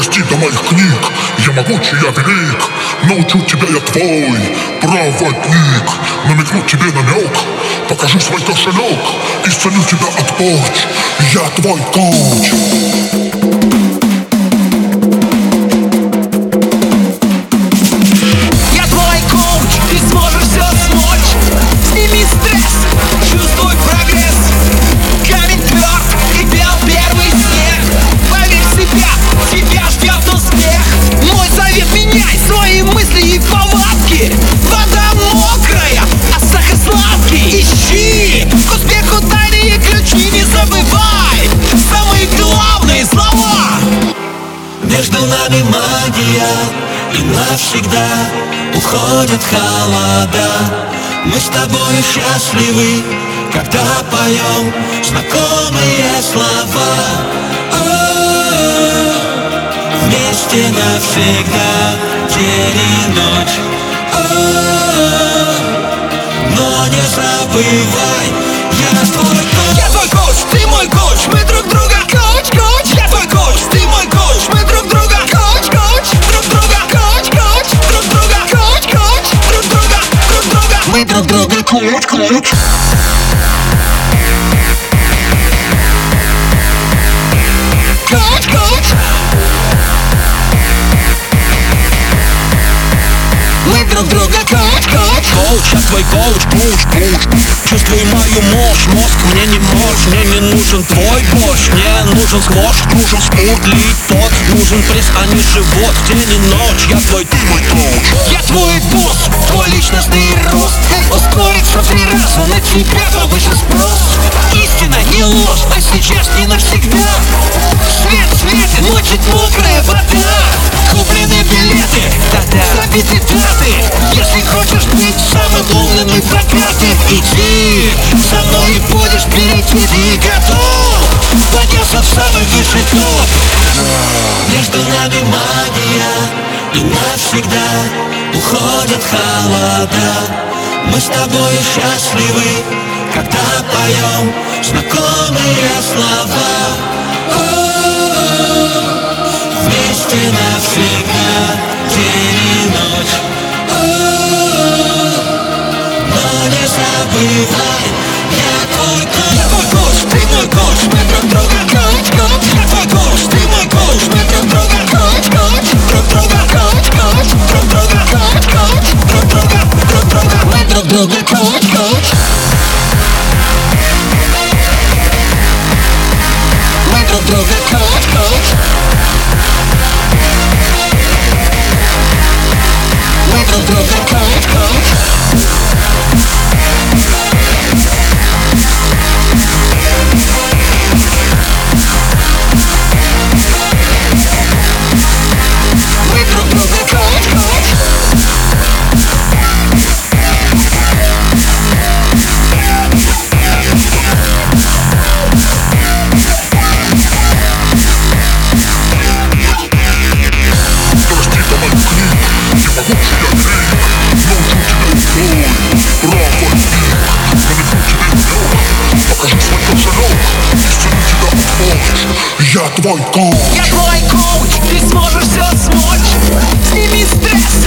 дорасти до моих книг Я могучий, я велик. Научу тебя я твой проводник. Намекну тебе намек Покажу свой кошелек Исцелю тебя от порч. Я твой коуч магия И навсегда уходят холода. Мы с тобой счастливы Когда поем знакомые слова. О, Вместе навсегда День и ночь Но не забывай Я твой Мы друг друга коуч, коуч Коуч, я твой коуч, коуч, коуч Чувствуй мою мощь, мозг мне не мощь Мне не нужен твой борщ, мне нужен сквош Нужен спудлить тот, нужен пресс, а не живот. День и ночь, я твой, ты мой коуч. Я твой босс, твой личностный рост. Ускорится в три раза, на тебя повыше спрос. Истина, не ложь, а сейчас не навсегда. Свет светит, мочит мокрая вода. Куплены билеты, да-да, забиты даты. Если хочешь быть самым умным и богатым Иди впереди, ты готов Поднялся в самый высший топ Между нами магия И навсегда уходят холода. Мы с тобой счастливы Когда поем знакомые слова. О, Вместе навсегда Мы друг друга коуч, коуч Я твой коуч. Я твой коуч, ты сможешь все смочь Сними стресс,